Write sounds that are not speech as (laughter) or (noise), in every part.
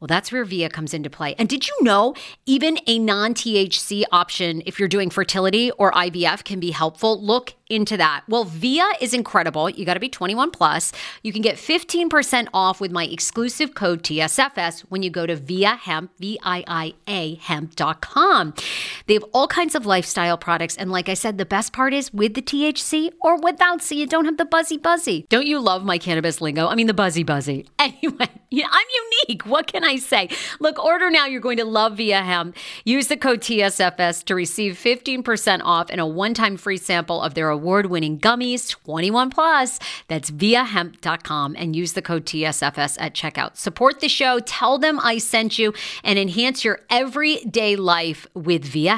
Well, that's where VIA comes into play. And did you know even a non THC option, if you're doing fertility or IVF, can be helpful? Look into that. Well, VIA is incredible. You got to be 21 plus. You can get 15% off with my exclusive code TSFS when you go to VIA Hemp, V I I A hemp.com. They have all kinds of lifestyle products. And like I said, the best part is with the THC or without, so you don't have the buzzy buzzy. Don't you love my cannabis lingo? I mean, the buzzy buzzy. (laughs) Anyway, I'm unique. What can I say? Look, order now. You're going to love Via Hemp. Use the code TSFS to receive 15% off and a one time free sample of their award winning gummies, 21 plus. That's viahemp.com and use the code TSFS at checkout. Support the show, tell them I sent you, and enhance your everyday life with Via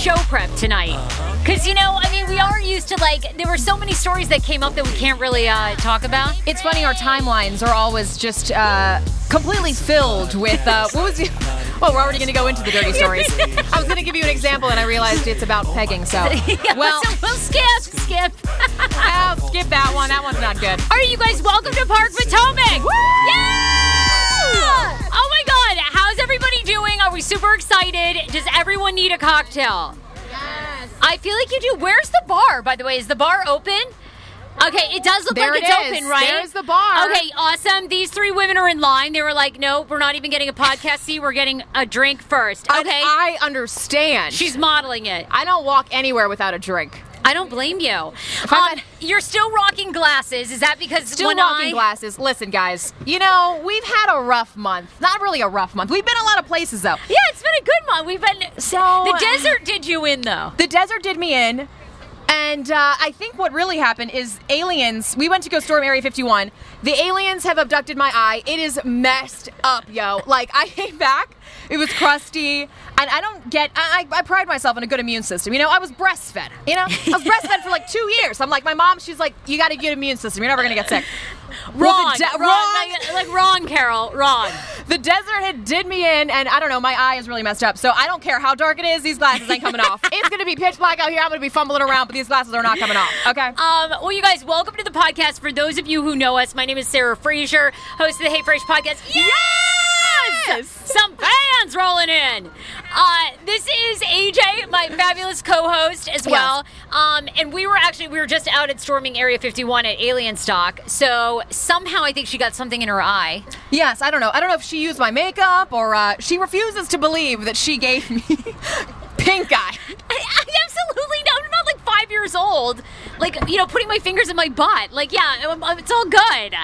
Show prep tonight. Because, you know, I mean, we are used to like, there were so many stories that came up that we can't really uh, talk about. It's funny, our timelines are always just uh, completely filled with, uh, what was the, (laughs) (laughs) well, we're already going to go into the dirty stories. (laughs) I was going to give you an example and I realized it's about pegging, so. Yeah, Well, so we'll skip, skip. I'll skip that one. That one's not good. All right, you guys, welcome to Park Potomac. Yeah! Oh my God, everybody doing? Are we super excited? Does everyone need a cocktail? Yes. I feel like you do. Where's the bar, by the way? Is the bar open? Okay, it does look There like it it's is. open, right? There's the bar. Okay, awesome. These three women are in line. They were like, "No, we're not even getting a podcast. See, we're getting a drink first. Okay, I understand. she's modeling it. I don't walk anywhere without a drink. I don't blame you. Um, at- you're still rocking glasses. Is that because Still walking eye? glasses. Listen, guys, you know, we've had a rough month. Not really a rough month. We've been a lot of places, though. Yeah, it's been a good month. We've been So- the desert did you in though. The desert did me in. And uh, I think what really happened is aliens. We went to go storm Area 51. The aliens have abducted my eye. It is messed up, yo. Like I came back, it was crusty, and I don't get. I, I I pride myself on a good immune system. You know, I was breastfed. You know, I was breastfed for like two years. I'm like, my mom. She's like, you got a good immune system. You're never gonna get sick. (laughs) Wrong, de- wrong, Like, like wrong, Carol, wrong. The desert had did me in, and I don't know, my eye is really messed up. So I don't care how dark it is, these glasses ain't coming off. (laughs) It's gonna be pitch black out here. I'm gonna be fumbling around, but these glasses are not coming off. Okay. Um, well, you guys, welcome to the podcast. For those of you who know us, my name is Sarah Fraser, host of the Hey Frase podcast. Yes! (laughs) Some fans rolling in. Uh, this is AJ, my fabulous co-host as well. Um, and we were actually we were just out at storming Area 51 at Alien Stock. So somehow I think she got something in her eye. Yes, I don't know. I don't know if she used my makeup or uh, she refuses to believe that she gave me (laughs) pink eye. I, I absolutely no, I'm not like five years old. Like you know, putting my fingers in my butt. Like yeah, um, um, it's all good.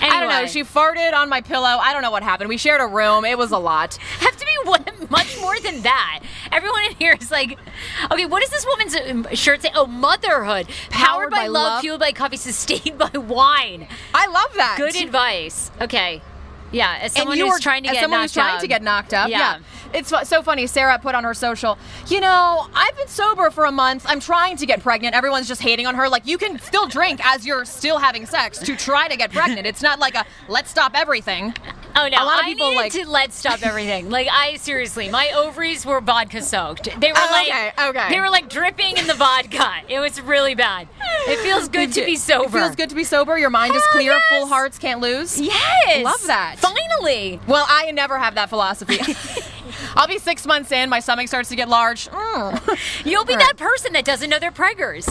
Anyway. I don't know. She farted on my pillow. I don't know what happened. We shared a room. It was a lot. (laughs) have to be one, much more than that. Everyone in here is like, okay, what does this woman's um, shirt say? Oh, motherhood, powered, Powered by, by love, love. fueled by coffee, (laughs) sustained by wine. I love that. Good advice. Okay, yeah. As someone who's were trying to as get someone knocked who's trying up. to get knocked up. Yeah. Yeah. It's so funny. Sarah put on her social, you know, I've been sober for a month. I'm trying to get pregnant. Everyone's just hating on her. Like, you can still drink as you're still having sex to try to get pregnant. It's not like a let's stop everything. Oh no! A lot of I people, needed like- to let stop everything. like I seriously, my ovaries were vodka soaked. They were Oh, like okay, okay. They were like dripping in the vodka. It was really bad. It feels good to be sober. It feels good to be sober. Your mind is clear. yes. Full hearts can't lose. Yes, Love that. Finally, Well, I never have that philosophy. (laughs) I'll be six months in, my stomach starts to get large. Mm. (laughs) you'll be that person that doesn't know they're preggers.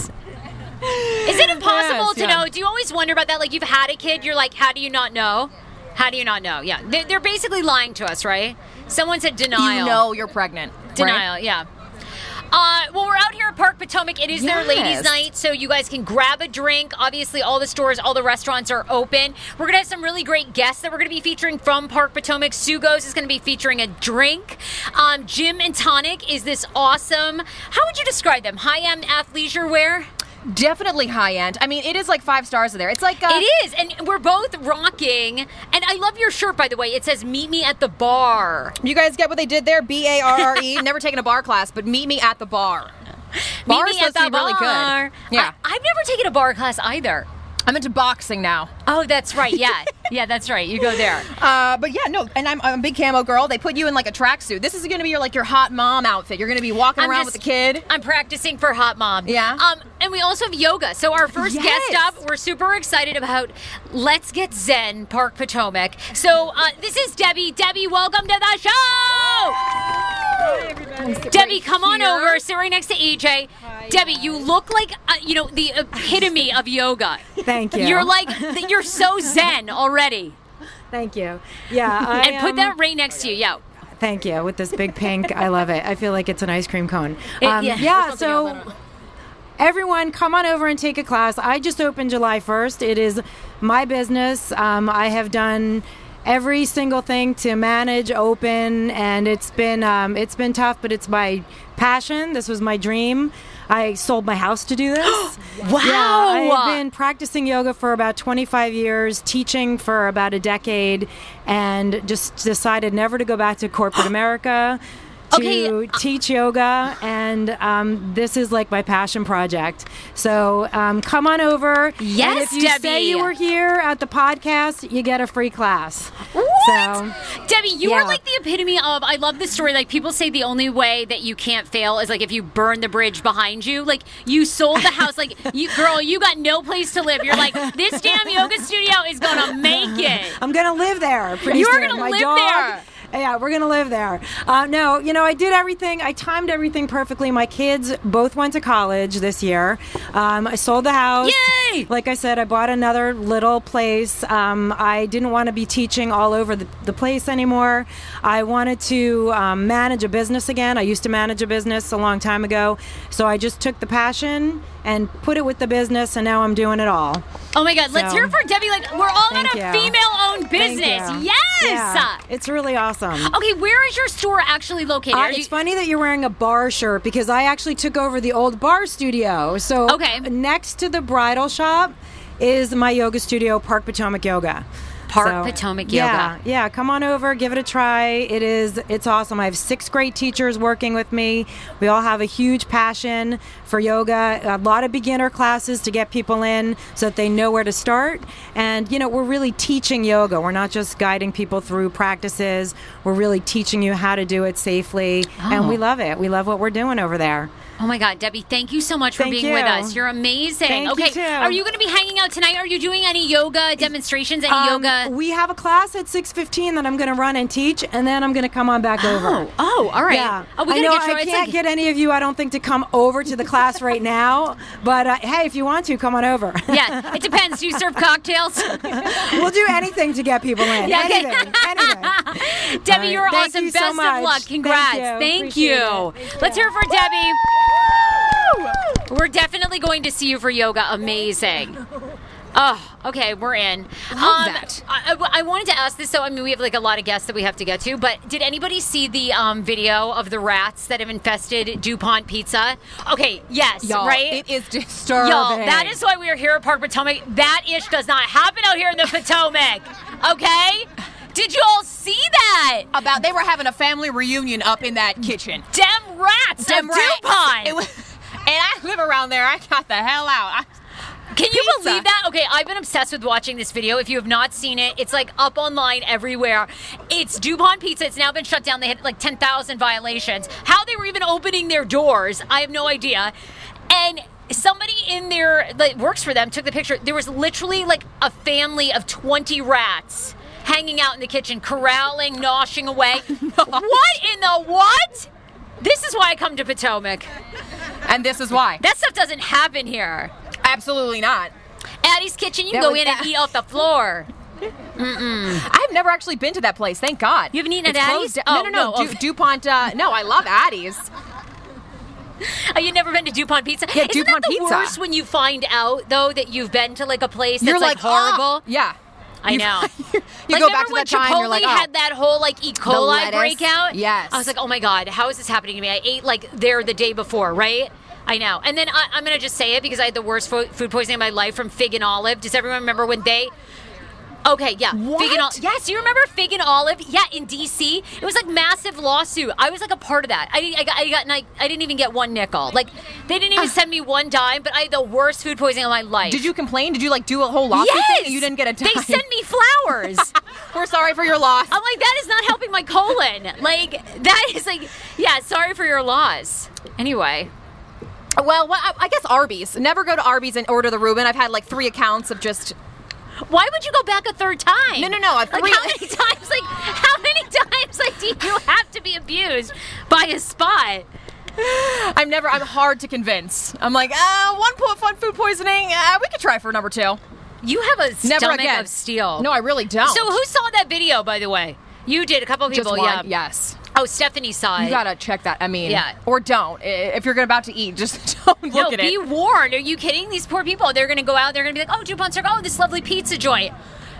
Is it (laughs) impossible Yes, to yeah. know? Do you always wonder about that? Like you've had a kid, you're like, how do you not know? How do you not know? Yeah, they're, they're basically lying to us, right? Someone said denial. You know you're pregnant. right? Denial, yeah. Uh, well, we're out here at Park Potomac. It is their ladies' night, so you guys can grab a drink. Obviously, all the stores, all the restaurants are open. We're gonna have some really great guests that we're gonna be featuring from Park Potomac. Sugos is gonna be featuring a drink. Um, Gym and Tonic is this awesome. How would you describe them? High-end athleisure wear. Definitely high end. I mean, it is like five stars there. It's like uh, It is, and we're both rocking. And I love your shirt, by the way. It says "Meet me at the bar." You guys get what they did there? B A R R E. (laughs) Never taken a bar class, but meet me at the bar. Bar Meet is me at supposed to the be really good. Yeah. I, I've never taken a bar class either. I'm into boxing now. Oh, that's right. Yeah, (laughs) yeah, that's right. You go there. Uh, but yeah, no, and I'm, I'm a big camo girl. They put you in like a tracksuit. This is going to be your like your hot mom outfit. You're going to be walking I'm around just- with the kid. I'm practicing for Hot Mom. Yeah. Um, and we also have yoga. So our first Yes. guest up, we're super excited about Let's Get Zen Park Potomac. So uh, this is Debbie. Debbie, welcome to the show. Debbie, come on here. over. Sit right next to AJ. Debbie, you look like uh, you know the epitome of yoga. Thank you. You're like you're so zen already. Thank you. Yeah, I, (laughs) And put um, that right next to you. Yeah. Thank you. With this big pink, I love it. I feel like it's an ice cream cone. It- Um, yeah. yeah. There's something else, I So everyone, come on over and take a class. I just opened July 1st. It is my business. Um, I have done every single thing to manage, open, and it's been um, it's been tough, but it's my passion. This was my dream. I sold my house to do this. (gasps) Wow. Yeah, I've been practicing yoga for about 25 years, teaching for about a decade, and just decided never to go back to corporate (gasps) America to Okay, teach yoga. And um, this is like my passion project. So um, come on over. Yes, and if you Debbie. say you were here at the podcast, you get a free class. What? So, Debbie, you are like the epitome of. I love this story. Like people say, the only way that you can't fail is like if you burn the bridge behind you. Like you sold the house. Like you, girl, you got no place to live. You're like this damn yoga studio is gonna make it. I'm gonna live there. Pretty You are soon. gonna My live dog, there. Yeah, we're gonna live there. Uh, no, you know, I did everything. I timed everything perfectly. My kids both went to college this year. Um, I sold the house. Yay! Like I said, I bought another little place. Um, I didn't want to be teaching all over the, the place anymore. I wanted to um, manage a business again. I used to manage a business a long time ago, so I just took the passion and put it with the business, and now I'm doing it all. Oh my God, let's hear it for Debbie. Like we're all in a you. female-owned business. Yes. Yeah, it's really awesome. Okay, where is your store actually located? Uh, it's you- funny that you're wearing a bar shirt because I actually took over the old bar studio. So Okay. next to the bridal shop is my yoga studio, Park Potomac Yoga. Park Potomac Yeah, Yoga. yeah. Come on over, give it a try. It is, it's awesome. I have six great teachers working with me. We all have a huge passion for yoga. A lot of beginner classes to get people in so that they know where to start. And you know, we're really teaching yoga. We're not just guiding people through practices. We're really teaching you how to do it safely, and we Oh. love it. We love what we're doing over there. Oh my God, Debbie, thank you so much for Thank being you. with us. You're amazing. Thank you, okay, too. are you going to be hanging out tonight? Are you doing any yoga demonstrations? Any Um, yoga? We have a class at 6:15 that I'm going to run and teach, and then I'm going to come on back over. Oh, oh, all right. Yeah, Oh, we I know get you. I can't like- get any of you. I don't think to come over to the class right now, (laughs) but uh, hey, if you want to, come on over. (laughs) yeah, it depends. Do you serve cocktails? (laughs) we'll do anything to get people in. Yeah, okay. anything, anything. Debbie, right. you're Thank awesome. you so Best much. of luck. Thank Congrats. you. Thank you. Thank Let's hear it for Debbie. We're definitely going to see you for yoga. Amazing. Oh, okay, we're in. Love Um, that. I, I- wanted to ask this. So, I mean, we have like a lot of guests that we have to get to, but did anybody see the um, video of the rats that have infested DuPont Pizza? Okay, yes, Y'all, right? It is disturbing. Y'all, that is why we are here at Park Potomac. That ish does not happen out here in the Potomac. Okay? Did you all see that? about they were having a family reunion up in that kitchen. Dem rats Dem of rats. DuPont. It was, and I live around there. I got the hell out. I, Can you Pizza. believe that? Okay, I've been obsessed with watching this video. If you have not seen it, it's like up online everywhere. It's DuPont Pizza. It's now been shut down. They had like 10,000 violations. How they were even opening their doors, I have no idea. And somebody in there that works for them took the picture. There was literally like a family of 20 rats hanging out in the kitchen, corralling, noshing away. (laughs) what in the what? This is why I come to Potomac. and this is why. That stuff doesn't happen here. Absolutely not. Addie's Kitchen, you can go in and (laughs) eat off the floor. Mm-mm. I've never actually been to that place. Thank God. You haven't eaten at It's Addie's? closed down- Oh, no, no, no. no. Du- DuPont. Uh, no, I love Addie's. (laughs) Oh, you've never been to DuPont Pizza? Yeah, Isn't DuPont that the Pizza. worst when you find out though that you've been to like a place that's You're like, like, ah, horrible? yeah. I know. (laughs) you like, go back to that time. Chipotle You're like, oh. had that whole like E. coli breakout. Yes. I was like, oh my god, how is this happening to me? I ate like there the day before, right? I know. And then I, I'm gonna just say it because I had the worst fo- food poisoning of my life from Fig and Olive. Does everyone remember when they? Okay, yeah. Fig and What? Olive. Yes, you remember Fig and Olive? Yeah, in DC, it was like massive lawsuit. I was like a part of that. I, I got, I got, I, I didn't even get one nickel. Like they didn't even ah. send me one dime. But I had the worst food poisoning of my life. Did you complain? Did you like do a whole lawsuit Yes. thing? You didn't get a dime. They sent me flowers. (laughs) We're sorry for your loss. I'm like, that is not helping my colon. Like, that is like, yeah, sorry for your loss. Anyway, Well, what, I, I guess Arby's. Never go to Arby's and order the Reuben. I've had like three accounts of just. Why would you go back a third time? No, no, no, Like, three- how (laughs) many times, like, how many times, like, do you have to be abused by a spot? I'm never. I'm hard to convince. I'm like, uh, one fun food poisoning. Uh, we could try for number two. You have a Never stomach again. of steel. No, I really don't. So who saw that video, by the way? You did. A couple of Just people, one. yeah. Yes. Oh, Stephanie saw it. You gotta check that. I mean, Yeah. Or don't. If you're about to eat, just (laughs) don't look no, at be warned. Are you kidding? These poor people. They're to go out. They're to be like, oh, DuPont Circle. Oh, this lovely pizza joint.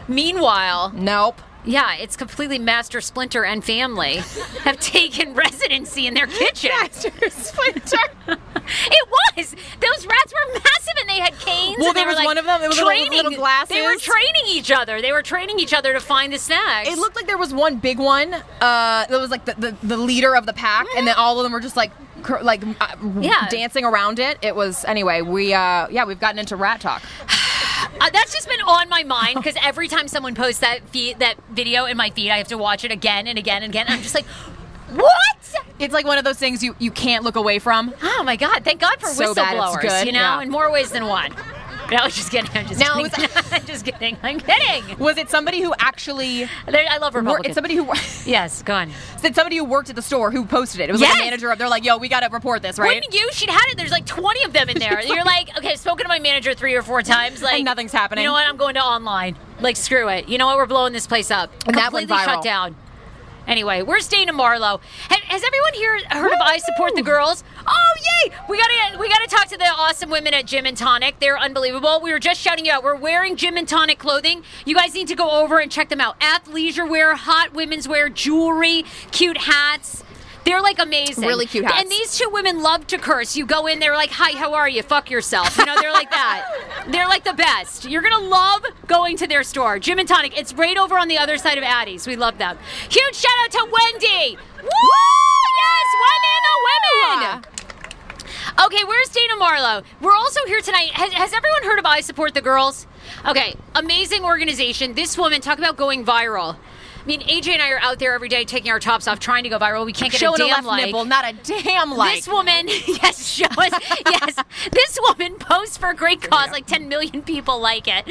Meanwhile, Nope. Yeah, it's completely Master Splinter and family (laughs) have taken residency in their kitchen. Master Splinter. (laughs) It was. Those rats were massive and they had canes. Well, and they there were was like one of them, it was little- training. little glasses. They were training each other. They were training each other to find the snacks. It looked like there was one big one uh, that was like the, the, the leader of the pack, and then all of them were just like cur- like uh, Yeah. dancing around it. It was anyway. We uh, yeah, we've gotten into rat talk. (sighs) (laughs) Uh, that's just been on my mind because every time someone posts that feed, that video in my feed, I have to watch it again and again and again. I'm just like, what? It's like one of those things you, you can't look away from. Oh my god! Thank God for So whistleblowers. you know, yeah. in more ways than one. No, I'm just kidding. I'm just Now, kidding. (laughs) I'm just kidding. I'm kidding. Was it somebody who actually? I love Wor- Republicans. it's somebody who. (laughs) yes, go on. It's somebody who worked at the store who posted it. It was like a manager. They're like, "Yo, we got to report this, right?" Wouldn't you? She'd had it. There's like 20 of them in there. (laughs) You're like, okay, I've spoken to my manager three or four times. Like, And nothing's happening. You know what? I'm going to online. Like, screw it. You know what? We're blowing this place up. And Completely shut down. Anyway, we're staying in Marlowe. Has everyone here heard of I Support the Girls? Oh yay! We gotta we gotta talk to the awesome women at Gym and Tonic. They're unbelievable. We were just shouting you out. We're wearing Gym and Tonic clothing. You guys need to go over and check them out. Athleisure wear, hot women's wear, jewelry, cute hats. They're like amazing. Really cute hats. And these two women love to curse. You go in, they're like, "Hi, how are you? Fuck yourself." You know, they're like that. (laughs) They're like the best. You're gonna love going to their store, Gym and Tonic. It's right over on the other side of Addie's. We love them. Huge shout out to Wendy. Woo! Yes, Wendy and the women. Okay, where's Dana Marlowe? We're also here tonight. Has, has everyone heard of I Support the Girls? Okay, amazing organization. This woman, talk about going viral. I mean, AJ and I are out there every day taking our tops off, trying to go viral. We can't get Showing a a left like. nipple, not a damn like. This woman, (laughs) yes, show us. yes, this woman posts for a great cause. Like 10 million people like it.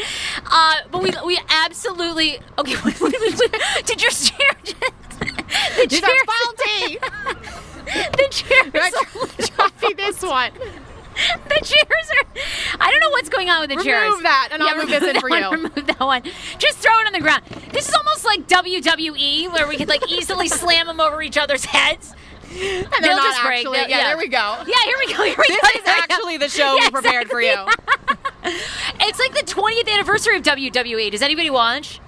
Uh, but we we absolutely okay. (laughs) Wait, wait, wait. Did your chair? Just, (laughs) the chair. The chairs. Copy this one. (laughs) the chairs are. I don't know what's going on with the Remove chairs. that, and I'll move this in for one, you. (laughs) Remove that one. Just throw it on the ground. This is almost like WWE, where we could like (laughs) easily slam them over each other's heads. And they're They'll not just break. actually. They'll- yeah, there we go. Yeah, here we go. Here we This go. is actually the show Yeah, we prepared for you. It's like the 20th anniversary of WWE. Does anybody watch?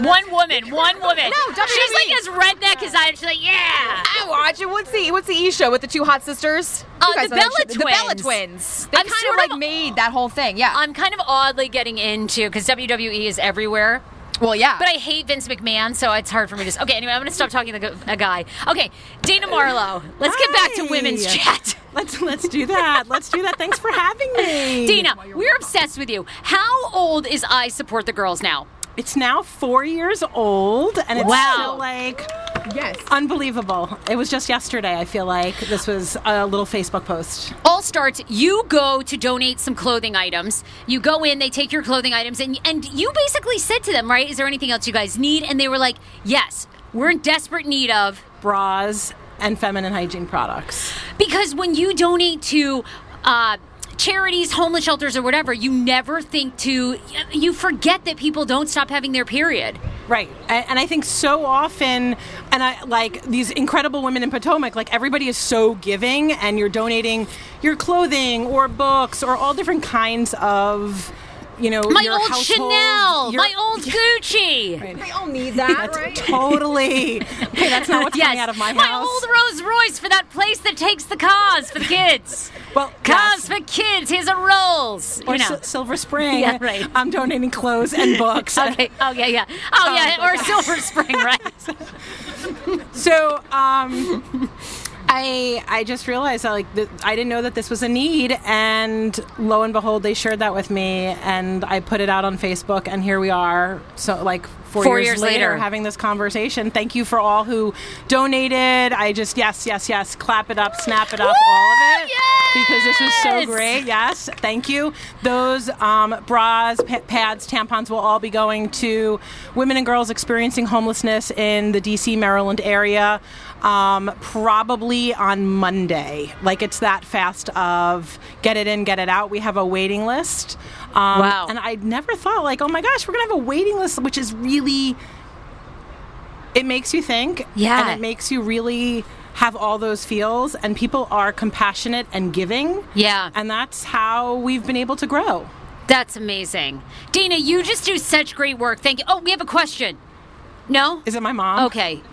One woman, one woman. No, WWE. She's like as redneck as I. She's like, yeah. I watch it. What's the What's the E show with the two hot sisters? Uh, the Bella shit. The Bella Twins. twins. They I'm kind sort of like of- made that whole thing. Yeah. I'm kind of oddly getting into because WWE is everywhere. well, yeah. But I hate Vince McMahon, so it's hard for me to. s- Okay, anyway, I'm going to stop talking to a guy. Okay, Dana Marlowe. Let's get back to women's chat. (laughs) Let's let's do that. Let's do that. Thanks for having me. Dana, we're obsessed with you. How old is I Support the Girls now? It's now four years old, and it's Wow. still like yes. unbelievable. It was just yesterday. I feel like this was a little Facebook post. All starts. You go to donate some clothing items. You go in, they take your clothing items, and and you basically said to them, right? Is there anything else you guys need? And they were like, Yes, we're in desperate need of Bras and feminine hygiene products. because when you donate to. Uh, charities homeless shelters or whatever you never think to you forget that people don't stop having their period Right. And, I think so often, and I like these incredible women in Potomac, like everybody is so giving, and you're donating your clothing or books or all different kinds of, you know, my your old household- chanel your- my old (laughs) gucci We all need that, That's right? totally. (laughs) Okay, that's not what's coming out of my house. My old Rolls Royce for that place that takes the cars for the kids. (laughs) Well, cars yes. for kids. Here's a Rolls. or you know. Sil- Silver Spring. Yeah, right. I'm donating clothes and books. okay. Oh yeah, yeah. Oh, yeah. my Or Silver Spring, right? So, um, I I just realized that, like that I didn't know that this was a need, and lo and behold, they shared that with me, and I put it out on Facebook, and here we are. So, like four, Four years, years later, later. having this conversation. Thank you for all who donated. I just yes, yes, yes, clap it up, snap it up, all of it, because this was so great. Yes, thank you. Those um, bras, pa- pads, tampons will all be going to women and girls experiencing homelessness in the D.C. Maryland area. Um, probably on Monday. Like it's that fast of get it in, get it out. We have a waiting list. Um, Wow. And I never thought like, oh my gosh, we're gonna have a waiting list, which is really. It makes you think. Yeah. And it makes you really have all those feels, and people are compassionate and giving. Yeah. And that's how we've been able to grow. That's amazing. Dina, you just do such great work. Thank you. Oh, we have a question. No? Is it my mom? Okay. (laughs)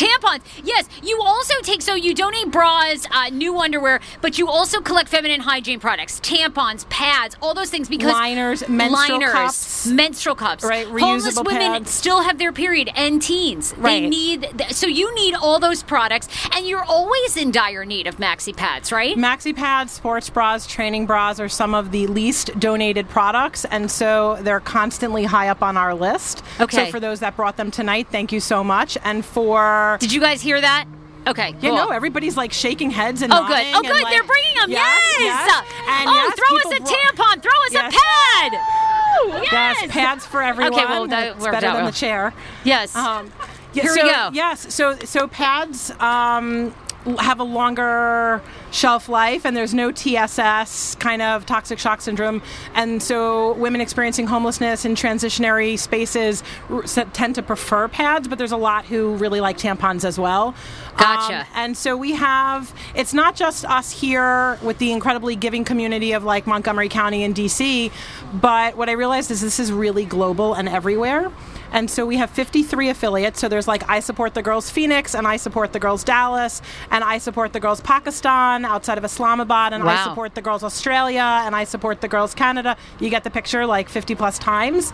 Tampons. Yes, you also take so you donate bras, uh, new underwear, but you also collect feminine hygiene products, tampons, pads, all those things because Liners, menstrual liners, cups. menstrual cups. Right, reusable Homeless women pads. still have their period and teens. Right. They need th- so you need all those products, and you're always in dire need of maxi pads, right? Maxi pads, sports bras, training bras are some of the least donated products, and so they're constantly high up on our list. Okay. So for those that brought them tonight, thank you so much. And for Did you guys hear that? Okay. you cool. know, everybody's like shaking heads and Oh, good. Oh, good. like- They're bringing them. Yes. yes. And oh, yes, throw us a brought- tampon. Throw us Yes. a pad. Yes, Yes. pads for everyone. Okay, well, that it's worked better out than well. the chair. Yes. Um, yeah, Here we go. Yes, so so pads um, have a longer shelf life, and there's no TSS kind of toxic shock syndrome, and so women experiencing homelessness in transitionary spaces r- tend to prefer pads, but there's a lot who really like tampons as well. Gotcha. Um, and so we have it's not just us here with the incredibly giving community of like Montgomery County and DC, but what I realized is this is really global and everywhere. And so we have 53 affiliates. So there's like I support the girls Phoenix and I support the girls Dallas and I support the girls Pakistan outside of Islamabad and I support the girls Australia and I support the girls Canada. You get the picture like 50 plus times.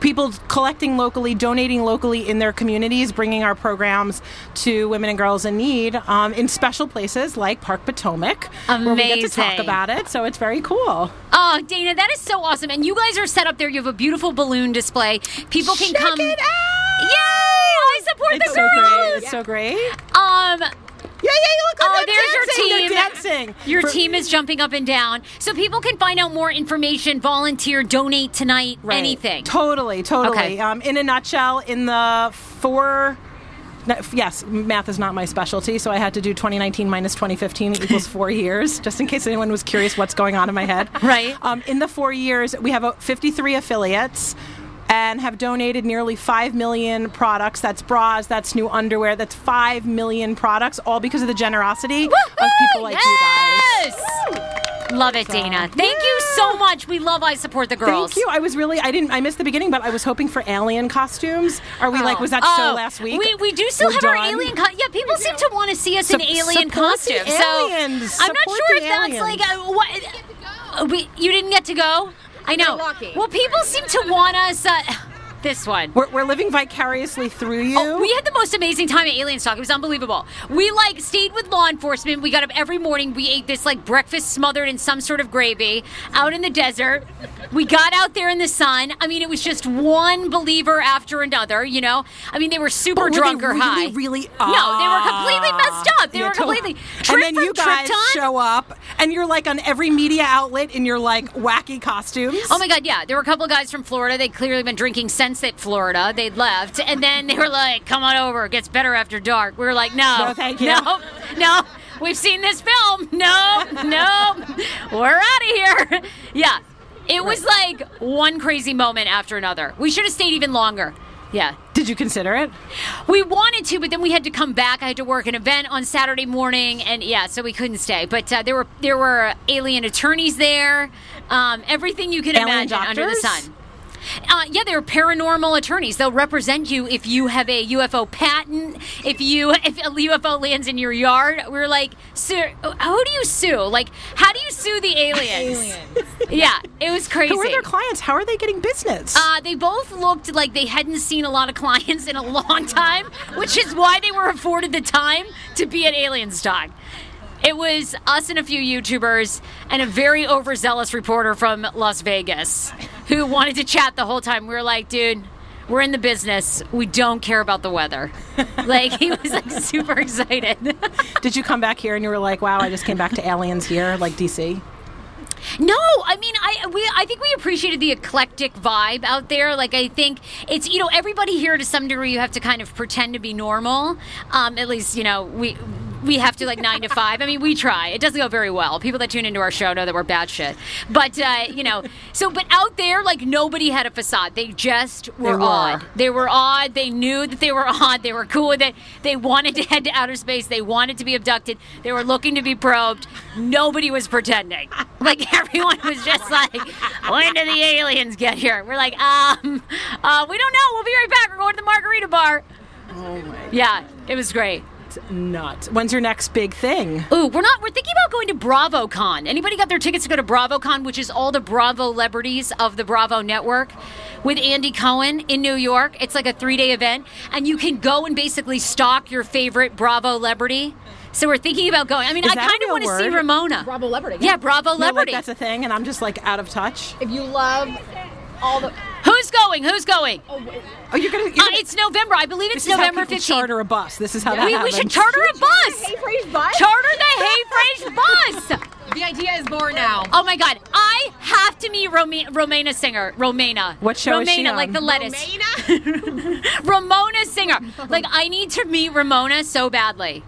People collecting locally, donating locally in their communities, bringing our programs to women and girls in need um, in special places like Park Potomac, where we get to talk about it. So it's very cool. Oh, Dana, that is so awesome. And you guys are set up there. You have a beautiful balloon display. People can Check come. it out! Yay! I support It's the so girls. great. It's so great. Um, Yeah, yeah, look, Oh, they're there's your team. They're dancing. Your For- team is jumping up and down. So people can find out more information, volunteer, donate tonight, Right. anything. Totally, totally. Okay. Um, in a nutshell, in the four. Yes, math is not my specialty, so I had to do 2019 minus 2015 (laughs) equals four years, just in case anyone was curious what's going on in my head. (laughs) Right. Um, in the four years, we have uh, 53 affiliates and have donated nearly 5 million products. That's bras, that's new underwear, that's 5 million products, all because of the generosity of people like you guys. Love it, Dana. Thank you so much. We love I Support the Girls. Thank you. I was really I didn't I missed the beginning, but I was hoping for alien costumes. Are we like was that Oh, show last week? We, we do still We're have our alien. Co- yeah, people seem to want to see us in alien costumes. So I'm not sure if that's like uh, what. uh, We, you didn't get to go. I know. Well, people seem to want us. Uh, this one. we're, we're living vicariously through you. Oh, we had the most amazing time at Alien Stock. It was unbelievable. We like stayed with law enforcement. We got up every morning. We ate this like breakfast smothered in some sort of gravy out in the desert. We got out there in the sun. I mean, it was just one believer after another. You know, I mean, they were super But drunk they or really, high. really no, they were completely messed up. They Yeah, were totally. completely. and then you guys Tripton. show up, and you're like on every media outlet in your like wacky costumes. Oh my God, yeah. There were a couple guys from Florida. They'd clearly been drinking since at Florida. They'd left. And then they were like, come on over. It gets better after dark. We were like, no. No, thank you. No, no. We've seen this film. No, no. We're out of here. Yeah. It was like one crazy moment after another. We should have stayed even longer. Yeah. Did you consider it? We wanted to, but then we had to come back. I had to work an event on Saturday morning, and yeah, so we couldn't stay. But uh, there were there were alien attorneys there, um, everything you could Alien imagine under the sun. Uh, yeah, they're paranormal attorneys. They'll represent you if you have a UFO patent, if you (laughs) if a UFO lands in your yard. We're like, sir, who do you sue? Like, how do you sue the aliens? (laughs) yeah, it was crazy. Who are their clients? How are they getting business? Uh, they both looked like they hadn't seen a lot of clients in a long (laughs) time, which is why they were afforded the time to be at Aliens Stock. It was us and a few YouTubers and a very overzealous reporter from Las Vegas who wanted to chat the whole time. We were like, dude, we're in the business. We don't care about the weather. (laughs) Like, he was like super excited. (laughs) Did you come back here and you were like, wow, I just came back to aliens here, like DC? No, I mean, I we I think we appreciated the eclectic vibe out there. Like, I think it's you know everybody here to some degree you have to kind of pretend to be normal. Um, at least you know we. We have to like nine to five. I mean, we try. It doesn't go very well. People that tune into our show know that we're bad shit. But uh, you know, so but out there, like nobody had a facade. They just were, were. odd. They were odd. They knew that they were (laughs) odd. They were cool with it. They wanted to head to outer space. They wanted to be abducted. They were looking to be probed. Nobody was pretending. (laughs) Like everyone was just like, when do the aliens get here? We're like, um, uh, we don't know. We'll be right back. We're going to the margarita bar. Oh my Yeah, it was great. Nuts. When's your next big thing? Ooh, we're not. We're thinking about going to BravoCon. Anybody got their tickets to go to BravoCon, which is all the Bravo celebrities of the Bravo network, with Andy Cohen in New York. It's like a three-day event, and you can go and basically stalk your favorite Bravo celebrity. So we're thinking about going. I mean, I kind of want to see? Ramona. Bravo celebrity. Yeah, Bravo No, like celebrity. that's a thing, and I'm just like out of touch. If you love all the. Who's going? Who's going? Oh, you're gonna. You're Uh, gonna it's November. I believe it's this is how November people 15th. charter a bus. This is how that we, we should charter a bus. Hey, Frase bus. Charter the Hey (laughs) bus. The idea is born now. Oh my God! I have to meet Rome- Romana Singer. Romana. What show is Romana, she on? like the lettuce. Romana? (laughs) Ramona Singer. Like I need to meet Ramona so badly.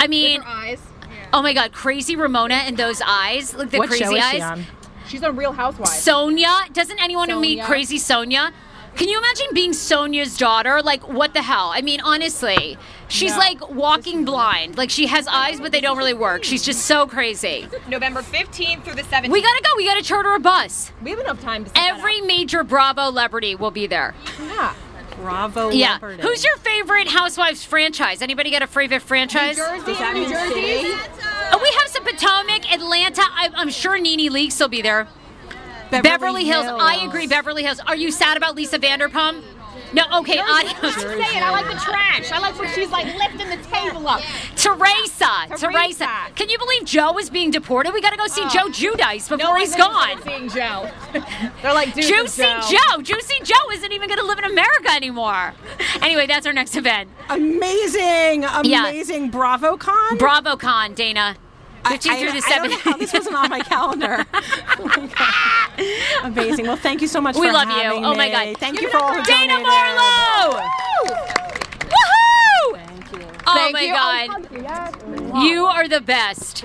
I mean, Her eyes. oh my God, crazy Ramona and those eyes, like the what crazy show is eyes. She on? She's on Real Housewives. Sonja. Doesn't anyone who meet crazy Sonja? Can you imagine being Sonja's daughter? Like, what the hell? I mean, honestly, she's No. like walking blind. Like, she has eyes, but they don't really work. She's just so crazy. November 15th through the 17th. We gotta go. We gotta charter a bus. We have enough time to set that Every major Bravo celebrity will be there. Yeah. Bravo. Yeah. Leopard. Who's your favorite Housewives franchise? Anybody got a favorite franchise? Jersey, New Jersey. city? Oh, we have some Potomac, Atlanta. I, I'm sure Nene Leakes will be there. Beverly, Hills. I agree. Beverly Hills. Are you sad about Lisa Vanderpump? No, okay, audio. I'm (laughs) saying I like the trash. I like when she's like lifting the table up. Teresa, Teresa, Teresa. Can you believe Joe is being deported? We got to go see oh. Joe Giudice before No he's gone. Seeing Joe. (laughs) They're like, dude, Juicy Joe. Juicy Joe isn't even going to live in America anymore. Anyway, that's our next event. Amazing, amazing Yeah. amazing BravoCon. BravoCon, Dana. 15 I, through the I don't know 7th. how this wasn't on my calendar. (laughs) Oh my. Amazing. Well, thank you so much We love you. Oh my. God. Thank Give you for all who Dana donated. Marlowe! Woohoo! Thank you. Oh Thank my you. God. Oh, you are the best.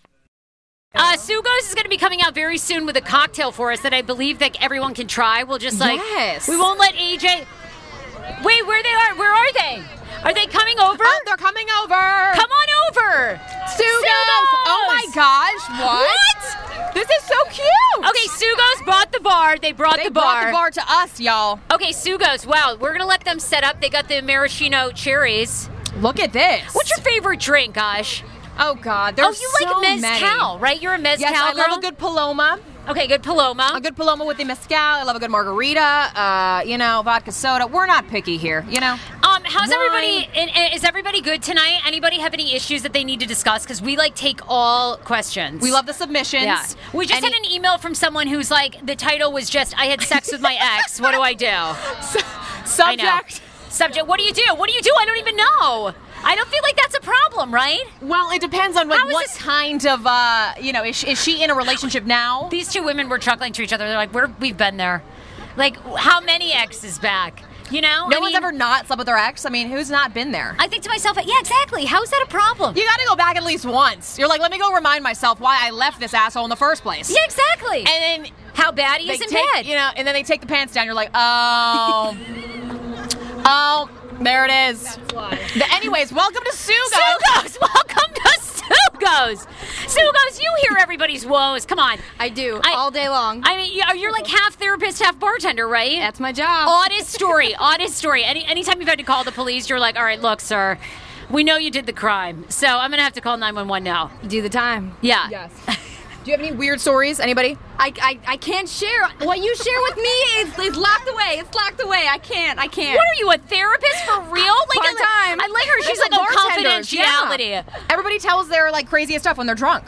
Uh, Sugos is going to be coming out very soon with a cocktail for us that I believe that everyone can try. We'll just like Yes. we won't let AJ. Wait, where they are? Where are they? Are they coming over? Oh, they're coming over. Come on over. Sugos. Oh my gosh. What? What? This is so cute. Okay, Sugos brought the bar. They brought They the bar. They brought the bar to us, y'all. Okay, Sugos. Wow, we're gonna let them set up. They got the maraschino cherries. Look at this. What's your favorite drink, Gosh? Oh God, there's oh, you so like many. mezcal, right? You're a mezcal Yes, I girl. love a good paloma. okay, good Paloma. A good paloma with the mezcal. I love a good margarita. Uh, you know, vodka soda. We're not picky here. You know. Um, how's Wine. everybody? Is everybody good tonight? Anybody have any issues that they need to discuss? Because we like take all questions. We love the submissions. Yeah. We just Any- had an email from someone who's like, the title was just, I had sex with my (laughs) ex. What do I do? (laughs) I subject. Subject. What do you do? What do you do? I don't even know. I don't feel like that's a problem, right? Well, it depends on is what kind of uh, you know, is she, is she in a relationship now? These two women were chuckling to each other. They're like, We're, we've been there. Like, how many exes back? You know? no I one's mean, ever not slept with their ex. I mean, who's not been there? I think to myself, yeah, exactly. How is that a problem? you got to go back at least once. You're like, let me go remind myself why I left this asshole in the first place. Yeah, exactly. And then how bad he is in take, bed. you know, and then they take the pants down. You're like, oh, (laughs) oh, there it is. The- anyways, welcome to Sugo. Sugos, welcome to Sugos. Sugos, you hear everybody's woes. Come on. I do I- all day long. I mean, you're- you're like half therapist, half bartender, right? That's my job. Oddest story. (laughs) Oddest story. Any anytime you've had to call the police, you're like, all right, look, sir, we know you did the crime, so I'm gonna have to call 911 now. do the time. Yeah. Yes. Do you have any weird stories? Anybody? I, I, I can't share what you share with me is, is locked away. It's locked away. I can't. I can't. What are you, a therapist for real? Uh, like, Part-time. I like her. She's like a confidentiality. yeah. Everybody tells their like craziest stuff when they're drunk.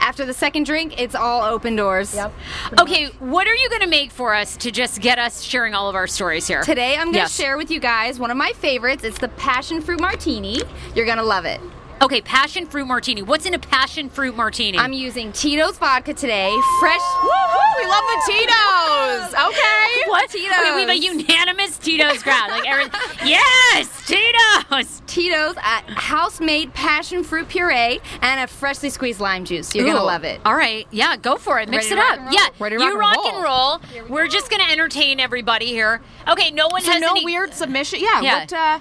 After the second drink, it's all open doors. Yep. Okay, what are you going to make for us to just get us sharing all of our stories here? Today, I'm going to Yes. share with you guys one of my favorites. It's the passion fruit martini. You're going to love it. Okay, passion fruit martini. What's in a passion fruit martini? I'm using Tito's vodka today. Fresh. Woo-hoo, we love the Tito's. Okay. what? Tito's. Okay, we have a unanimous Tito's crowd. Like, every, (laughs) yes, Tito's. Tito's at house-made passion fruit puree and a freshly squeezed lime juice. You're going to love it. All right, yeah, go for it. Mix Ready it up. Yeah, Ready to you rock and and roll. We're just gonna entertain everybody here. Okay, no one So has no any. weird submission. Yeah. Yeah. What? Uh,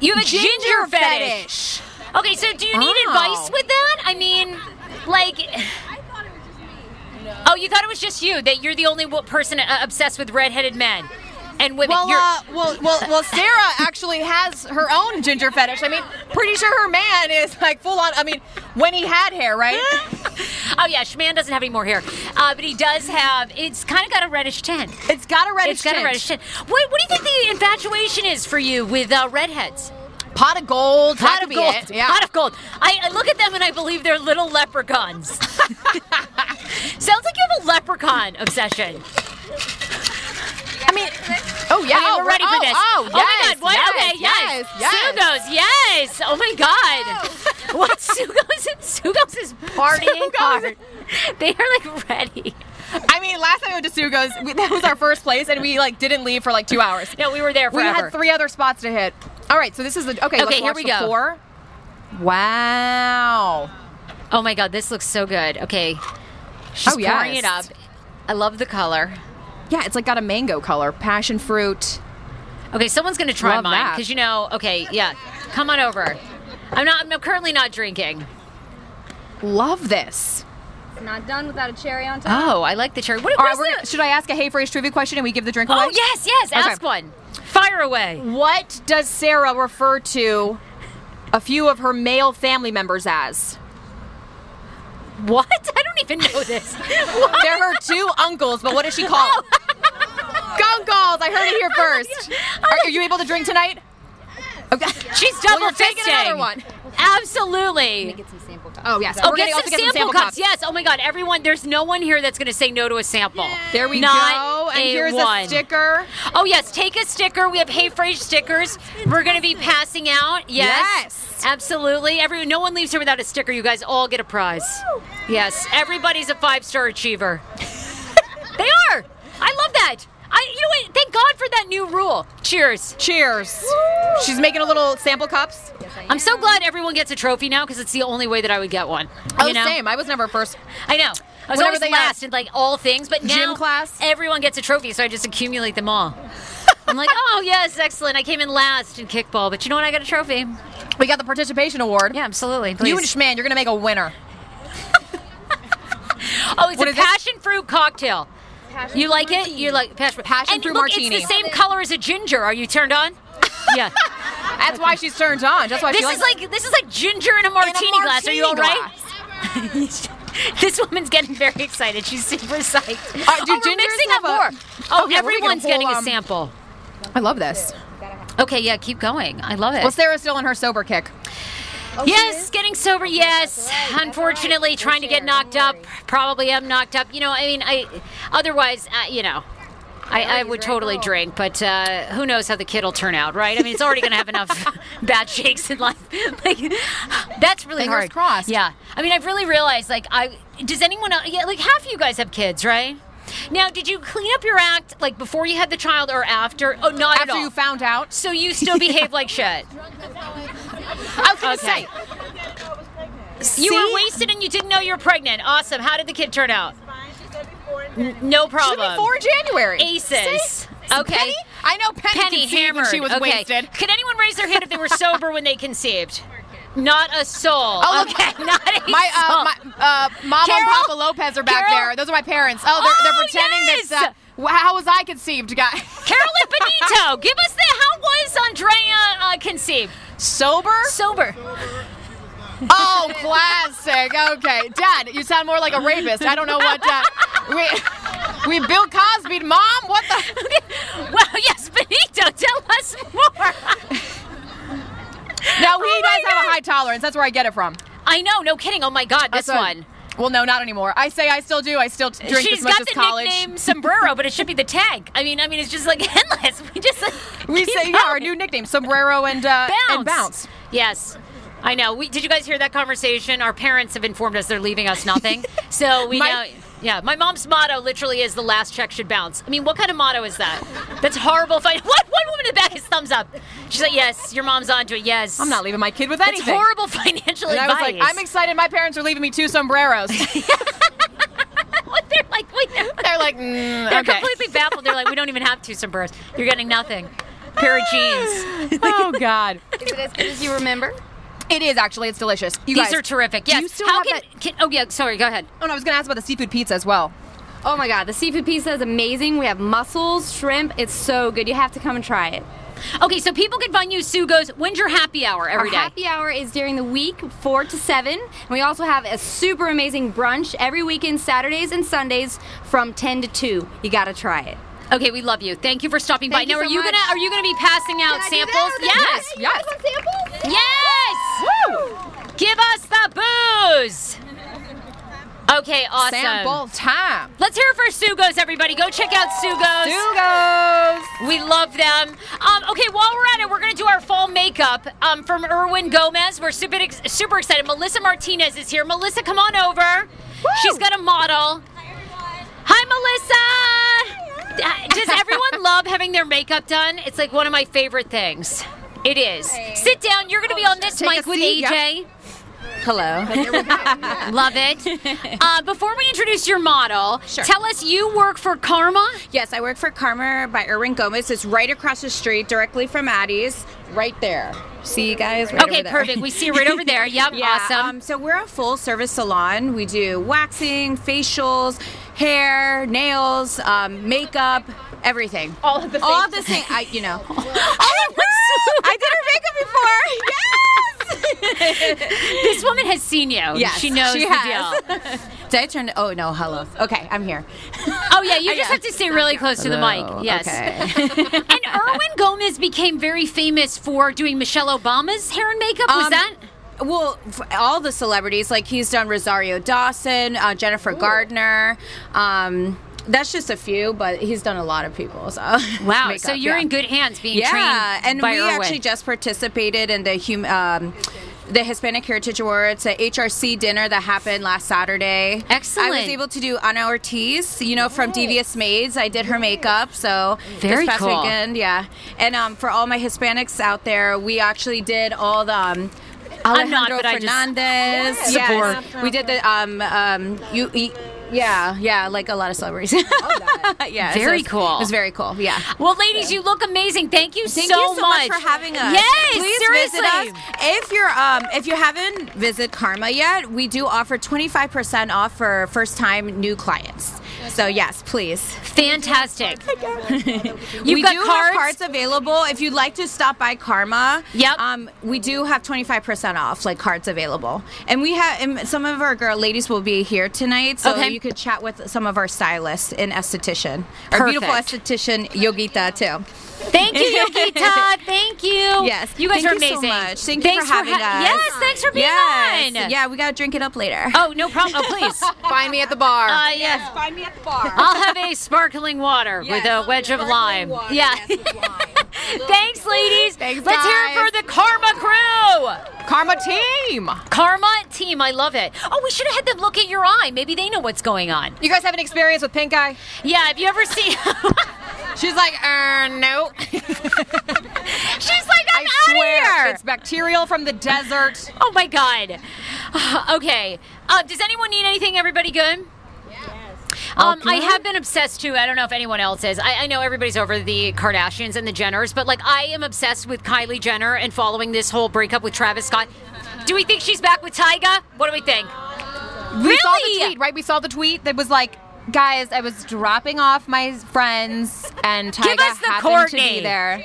You have a ginger, ginger fetish. Okay, so do you need Oh. advice with that? I mean, like. Oh, you thought it was just you that you're the only person uh, obsessed with redheaded men and women. well, uh, well, well, well. Sarah actually has her own ginger fetish. I mean, pretty sure her man is like full on. I mean, when he had hair, right? (laughs) oh yeah, Schman doesn't have any more hair, uh, but he does have. It's kind of got a reddish tint. It's got a reddish It's got a tint. reddish tint. What, what do you think the infatuation is for you with uh, redheads? Pot of gold. Pot of gold. Yeah. Pot of gold. I, I look at them and I believe they're little leprechauns. (laughs) Sounds like you have a leprechaun obsession. I mean, oh yeah, Okay, oh, we're ready for oh, this. Oh, oh my God! What? yes, okay, yes, yes, yes. Sugos, yes. Oh my God! (laughs) what? Sugos? Sugos is partying Sugos. hard. They are like ready. I mean, last time we went to Sugo's, we, that was our first place, and we like didn't leave for like two hours. No, we were there forever. We had three other spots to hit. All right, so this is the okay. Okay, here we go. Pour. Wow. Oh my God, this looks so good. Okay, she's Oh, pouring yes. it up. I love the color. Yeah, it's like got a mango color, passion fruit. Okay, someone's gonna try Love mine because you know. Okay, yeah, come on over. I'm not. I'm currently not drinking. Love this. It's not done without a cherry on top. Oh, I like the cherry. What, All what we're, gonna- should I ask a Hey Frase trivia question and we give the drink oh, away? Oh yes, yes. Okay. Ask one. Fire away. What does Sarah refer to a few of her male family members as? What? I don't even know this. what? They're her two uncles, but what does she call? Oh. them? Gunkles! I heard it here (laughs) oh first. Are, are you able to drink tonight? Okay. She's Well, double you're taking another one. Absolutely. Get some sample cups. Oh yes. Oh, We're get gonna some also sample, get some sample cups. cups. Yes. Oh my God. Everyone, there's no one here that's going to say no to a sample. There we Not go. And a here's one. a sticker. Oh yes, take a sticker. We have Hey Frase stickers. We're going to be passing out. Yes. Yes. Absolutely. Everyone, no one leaves here without a sticker. You guys all get a prize. Yes. Everybody's a five star achiever. they are. I love that. I. You know what? Thank God for that new rule. Cheers. Cheers. She's making a little sample cups. I'm so glad everyone gets a trophy now because it's the only way that I would get one. Oh, you know? same. I was never first. I know. I was Whenever always last in like all things, but now Gym class? everyone gets a trophy, so I just accumulate them all. (laughs) I'm like, oh yes, excellent. I came in last in kickball, but you know what? I got a trophy. We got the participation award. Yeah, absolutely. You and Please. Schman, you're gonna make a winner. (laughs) oh, it's What a is this? passion fruit cocktail. You like it? You like passion, Passion and fruit look, martini. It's the same color as a ginger. Are you turned on? (laughs) yeah. That's why she's turned on. That's why This she is like this is like ginger in a martini, glass. Are you all right? (laughs) this woman's getting very excited. She's super psyched. Uh, do oh, we're gingers mixing up a- more. Oh, Okay, we're gonna everyone's pull, getting a um, sample. I love this. Okay, yeah, keep going. I love it. Well, Sarah's still on her sober kick. Yes, getting sober. Yes, unfortunately, trying to get knocked up. Probably am knocked up. You know, I mean, I. Otherwise, uh, you know, I, I would totally drink, but uh, who knows how the kid will turn out, right? I mean, it's already going to have enough (laughs) bad shakes in life. (laughs) like, that's really Fingers hard. crossed. Yeah, I mean, I've really realized, like, I does anyone? Else, yeah, like half of you guys have kids, right? Now, did you clean up your act like before you had the child or after? Oh, not at After all. you found out, so you still (laughs) behave like shit. I was gonna Okay. say. You were wasted and you didn't know you were pregnant. Awesome. How did the kid turn out? N- no problem. be four in January. Aces. See? Okay. Penny? I know Penny, Penny conceived hammered. when she was okay. wasted. Can anyone raise their hand if they were (laughs) sober when they conceived? Not a soul. Oh, okay. (laughs) Not a My, uh, my uh, mama Carol? and Papa Lopez are back Carol? there. Those are my parents. Oh, they're, Oh, they're pretending yes! that. Uh, how was I conceived, guy? (laughs) Carolyn Benito, give us the how was Andrea uh, conceived? Sober? Sober. Oh, classic. Okay, Dad, you sound more like a rapist. I don't know what. Uh, we we Bill Cosby, Mom. What the? (laughs) Well, yes, Benito, tell us more. Now he Oh does have a high tolerance. That's where I get it from. I know, no kidding. Oh my God, this That's one. Well, no, not anymore. I say I still do. I still t- drink She's as much got as the college. nickname Sombrero, but it should be the tag. I mean, I mean, it's just like (laughs) endless. We just like, (laughs) We say yeah, our new nickname, sombrero and uh, bounce. and bounce. Yes. I know. We, did you guys hear that conversation? Our parents have informed us they're leaving us nothing. (laughs) so we My- know. Yeah, my mom's motto literally is the last check should bounce. I mean, what kind of motto is that? That's horrible. Fight. (laughs) What? One woman in the back is thumbs up. She's like, yes, your mom's onto it. Yes. I'm not leaving my kid with That's anything. horrible (laughs) financial And I advice. was like, I'm excited. My parents are leaving me two sombreros. (laughs) What? They're like, wait, they're, They're like, mm, they're okay. completely baffled. They're like, we don't even have two sombreros. You're getting nothing. Pair of jeans. oh God. Is it as good as you remember? It is actually. It's delicious. You These guys, are terrific. Yes. you still How have can, can? Oh yeah. Sorry. Go ahead. Oh, no, I was going to ask about the seafood pizza as well. Oh my god, the seafood pizza is amazing. We have mussels, shrimp. It's so good. You have to come and try it. Okay, so people can find you. Sugos. When's your happy hour every Our day? happy hour is during the week, 4 to 7. And we also have a super amazing brunch every weekend, Saturdays and Sundays from 10 to 2. You gotta try it. Okay, we love you. Thank you for stopping by. Thank now, you are you much. gonna are you gonna be passing out samples? Yes. Yes. Yes. Woo! Give us the booze. Okay, awesome. Sample time. Let's hear it for Sugos, everybody. Go check out Sugos. Sugos. We love them. Um, okay, while we're at it, we're going to do our fall makeup um, from Erwin Gomez. We're super, ex- super excited. Melissa Martinez is here. Melissa, come on over. She's got a model. Hi, everyone. Hi, Melissa. Uh, Does everyone (laughs) love having their makeup done? It's like one of my favorite things. It is. Sit down. You're going to be on this mic with seat, AJ. (laughs) yeah. Hello. Love it. (laughs) Uh, before we introduce your model, Sure. tell us you work for Karma. Yes, I work for Karma by Erwin Gomez. It's right across the street, directly from Addie's, right there. See you guys right Okay, over there. perfect. We see you right over there. (laughs) Yep, yeah, awesome. Um, so we're a full service salon. We do waxing, facials, hair, nails, um, makeup, everything. All at the All same at the same. I, you know. (laughs) (laughs) I did her makeup before. (laughs) Yes. this woman has seen you. Yes, she knows she the has. deal. Did I turn? Oh no, hello. Okay, I'm here. Oh yeah, you just have to stay really close to the mic. Yes. okay. and Erwin Gomez became very famous for doing Michelle Obama's hair and makeup. Was Um, that? Well, all the celebrities, like he's done Rosario Dawson, uh, Jennifer Gardner. Um, that's just a few, but he's done a lot of people. So (laughs) Wow. so you're yeah. in good hands being trained. Yeah, trained and we Erwin. actually just participated in the hum- um, the Hispanic Heritage Awards, a HRC dinner that happened last Saturday. Excellent. I was able to do Ana Ortiz, you know, from Devious Maids. I did her makeup, so Very this past cool. weekend, yeah. And um, for all my Hispanics out there, we actually did all the. Um, I'm not, Alejandro but I just- Fernandez. Support. We did the um um you. you Yeah, yeah, like a lot of celebrities. (laughs) yeah, so Very it's- cool. It was very cool. Yeah. Well, ladies, you look amazing. Thank you Thank so, you so much. for having us. Yes, please seriously. visit us. If you're um if you haven't visited Karma yet, we do offer 25% off for first time new clients. So yes, please. Fantastic. (laughs) You've we got do cards? have cards available. If you'd like to stop by Karma, Yep. um, we do have 25% off, like cards available. And we have and some of our girl ladies will be here tonight, so Okay. you could chat with some of our stylists and esthetician. Our beautiful Perfect. esthetician Yogita too. Thank you, Yogita. (laughs) Thank you. Yes, You guys Thank are you so amazing. much. Thank thanks you for having ha- us. Yes, thanks for being Yes. on. Yeah, we gotta drink it up later. Oh, no problem. Oh, please. (laughs) Find me at the bar. Uh, yes. find me at the bar. I'll have a sparkling water (laughs) with a wedge of lime. yeah. Thanks, ladies. Thanks, Let's hear it for the Karma crew. Karma team. Karma team, I love it. Oh, we should have had them look at your eye. Maybe they know what's going on. You guys have an experience with pink eye? Yeah, have you ever seen? She's like, uh, no. (laughs) She's like, I'm I out swear, here. it's bacterial from the desert. Oh my god. (sighs) okay. Uh, does anyone need anything? Everybody good? Um, I have been obsessed too. I don't know if anyone else is. I, I know everybody's over the Kardashians and the Jenners, but like I am obsessed with Kylie Jenner and following this whole breakup with Travis Scott. Do we think she's back with Tyga? What do we think? We saw the Really? tweet, right? We saw the tweet that was like, guys, I was dropping off my friends and (laughs) Tyga Give us the happened Courtney. to be there.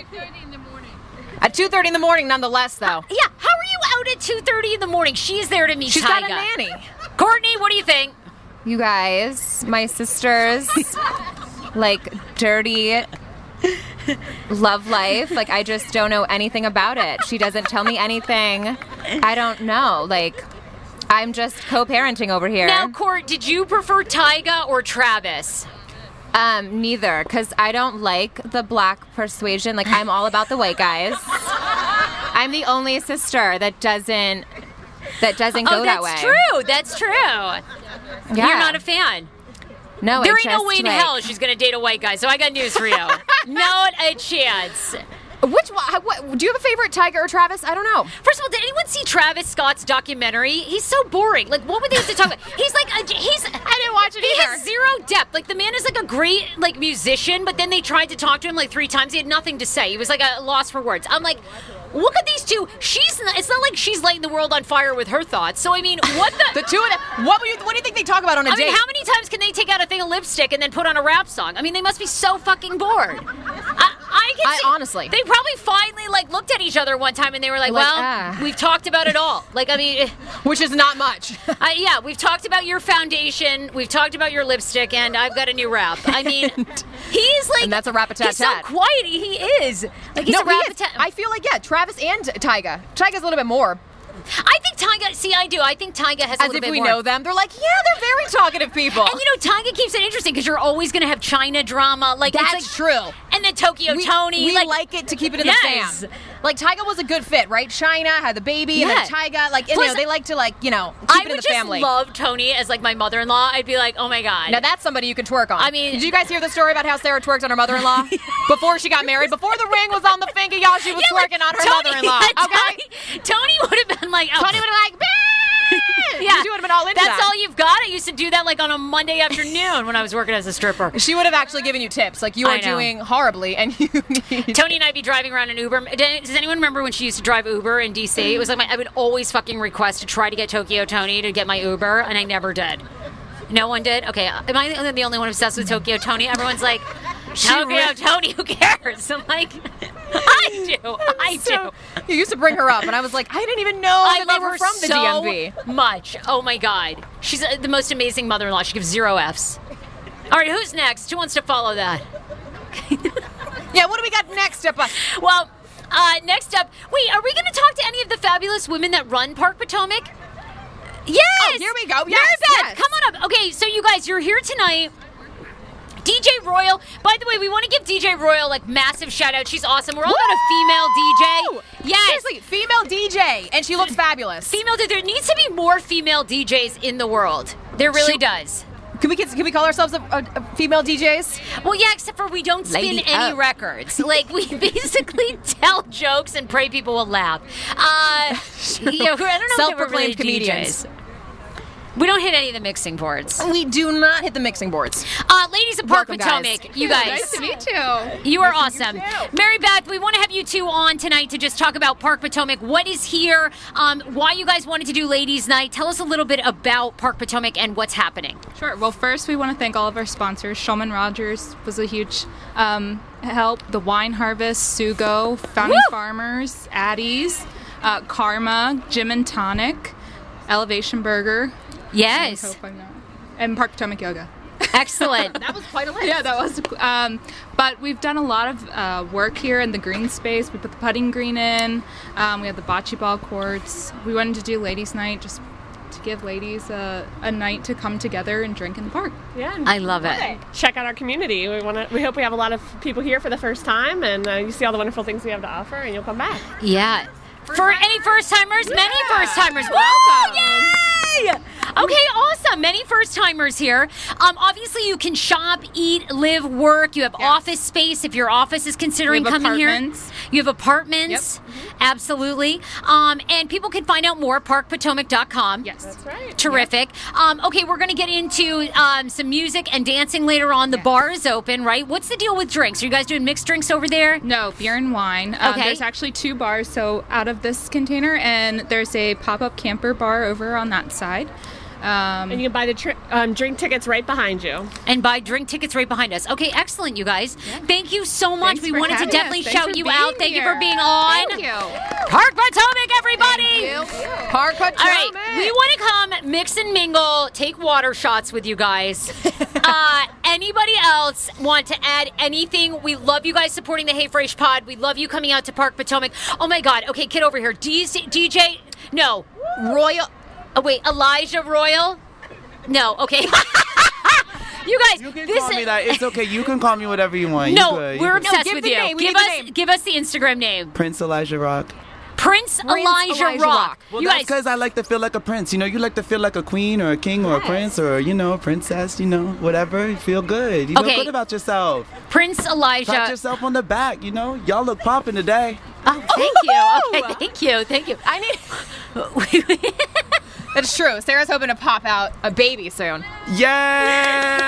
At 2.30 in the morning, nonetheless, though. Yeah. How are you out at two thirty in the morning? She's there to meet She's Tyga. got a nanny. (laughs) Courtney, what do you think? You guys, my sisters, (laughs) like dirty love life. Like I just don't know anything about it. She doesn't tell me anything. I don't know. Like I'm just co-parenting over here. Now, Court, did you prefer Tyga or Travis? Um, neither, because I don't like the black persuasion. Like I'm all about the white guys. I'm the only sister that doesn't that doesn't go oh, that way. that's true. That's true. Yeah. You're not a fan. No, There ain't no way in like- hell she's gonna date a white guy. So I got news for you. (laughs) Not a chance. Which one? What, do you have a favorite, Tyga or Travis? I don't know. First of all, did anyone see Travis Scott's documentary? He's so boring. Like, what would they have to talk about? (laughs) He's like, a, he's. I didn't watch it He either. has zero depth. Like, the man is like a great like musician, but then they tried to talk to him like three times. He had nothing to say. He was like a loss for words. I'm like. Look at these two. She's. Not, it's not like she's lighting the world on fire with her thoughts. So I mean, what the? (laughs) The two of them. What, were you, what do you think they talk about on a I date? mean, how many times can they take out a thing of lipstick and then put on a rap song? I mean, they must be so fucking bored. I, can I- see, honestly. they probably finally like looked at each other one time and they were like, Like, "Well, ah. we've talked about it all." Like, I mean, (laughs) Which is not much. (laughs) I, yeah, we've talked about your foundation, we've talked about your lipstick, and I've got a new rap. I (laughs) mean, he's like, And that's a rap-a-tat-tat. He's so quiet. He is like he's no, a he rap is. I feel like yeah, Travis and Tyga. Tyga's a little bit more. I think Tyga. See, I do. I think Tyga has a As if we more. know them. They're like, yeah, they're very talkative people. And you know, Tyga keeps it interesting because you're always going to have Chyna drama. Like That's like, true. And then Tokyo we, Toni. we like, like, it to keep it in Yes. the fam. Like Tyga was a good fit, right? Chyna had the baby, Yeah. and then Tyga, like, Plus, you know, they like to like, you know, keep I it in would the just family. love Toni as like my mother-in-law. I'd be like, oh my god. now that's somebody you can twerk on. I mean- did you guys hear the story about how Sarah twerked on her mother-in-law (laughs) before she got married? Before the ring was on the finger, y'all, she was Yeah, like, twerking on her Toni- mother-in-law. yeah, Okay, Toni, Toni would have been like, oh, Toni would have like, (laughs) yeah, she would have been all into That's that. all you've got. I used to do that like on a Monday afternoon when I was working as a stripper. She would have actually given you tips, like you I are know. doing horribly, and you need. (laughs) Toni and I'd be driving around in Uber. Does anyone remember when she used to drive Uber in DC? It was like my, I would always fucking request to try to get Tokyo Toni to get my Uber, and I never did. No one did. Okay, am I the only one obsessed with Tokyo Toni? Everyone's like, Tokyo re- Toni, who cares? (laughs) I'm like, I do, (laughs) I So, do. you used to bring her up, and I was like, I didn't even know I that love they were her from the so DMV. much. Oh my god, she's uh, the most amazing mother-in-law. She gives zero Fs. All right, who's next? Who wants to follow that? (laughs) Yeah, what do we got next up? Well, uh, next up, wait, are we going to talk to any of the fabulous women that run Park Potomac? Yes. Oh, here we go. Yes, yes. come on up. Okay, so you guys, you're here tonight. DJ Royal. By the way, we want to give DJ Royal like massive shout out. She's awesome. We're all about a female DJ. Yes. Seriously, female DJ, and she looks fabulous. Female. There needs to be more female DJs in the world. There really She- does. Can we can we call ourselves a, a, a female DJs? Well, yeah, except for we don't spin Lady any up. records. Like we (laughs) basically tell jokes and pray people will laugh. Uh, (laughs) you know, I don't know if they were Self-proclaimed really comedians. DJs. We don't hit any of the mixing boards. We do not hit the mixing boards. Uh, ladies of Park Welcome, guys. Potomac, you guys. Nice to meet you. You are awesome. Mary Beth, we want to have you two on tonight to just talk about Park Potomac. What is here? Um, why you guys wanted to do Ladies Night? Tell us a little bit about Park Potomac and what's happening. Sure. Well, first, we want to thank all of our sponsors. Shulman Rogers was a huge um, help. The Wine Harvest, Sugo, Founding Woo! Farmers, Addie's, uh, Karma, Jim and Tonic, Elevation Burger, Yes. Hope I'm not- and Park Potomac Yoga. Excellent. (laughs) That was quite a list. Yeah, that was. Um, but we've done a lot of uh, work here in the green space. We put the putting green in. Um, we have the bocce ball courts. We wanted to do ladies' night just to give ladies a, a night to come together and drink in the park. Yeah. I love it. Check out our community. We want to. We hope we have a lot of people here for the first time, and uh, you see all the wonderful things we have to offer, and you'll come back. Yeah. For any first timers, many first timers. Welcome. Yay! Okay, awesome. Many first timers here. Um, obviously, you can shop, eat, live, work. You have office space if your office is considering coming apartments. here. You have apartments. Absolutely. Um, and people can find out more at parkpotomac.com. Yes. That's right. Terrific. Um, okay, we're going to get into um, some music and dancing later on. The bar is open, right? What's the deal with drinks? Are you guys doing mixed drinks over there? No, beer and wine. Um, Okay. There's actually two bars, so out of this container, and there's a pop up camper bar over on that side. Um, And you can buy the tri- um, drink tickets right behind you. and buy drink tickets right behind us. Okay, excellent, you guys. Thank you so much. Thanks we wanted to definitely us. Shout you being out. Thank you for being on. Thank you. Park Potomac, everybody. Park Potomac. All right, we want to come mix and mingle, take water shots with you guys. (laughs) uh, anybody else want to add anything? We love you guys supporting the Hey Frase Pod. We love you coming out to Park Potomac. Oh my God. Okay, kid over here. DJ, DJ no, Royal. Oh wait, Elijah Royal. No, okay. (laughs) you guys, You can this call is, me that. It's okay. You can call me whatever you want. You No, good, you we're good. obsessed give with the you. name. Give us, name. give us the Instagram name. Prince Elijah Rock. Prince, Elijah, Elijah Rock. Rock. Well, you that's guys, because I like to feel like a prince. You know, you like to feel like a queen or a king or a prince or you know, a princess. You know, whatever. You feel good. You Okay. feel good about yourself. Prince Elijah. Pat Elijah. yourself on the back. You know, y'all look popping today. Oh, thank you. Okay, thank you. Thank you. I need. (laughs) (laughs) That's true. Sarah's hoping to pop out a baby soon. Yay!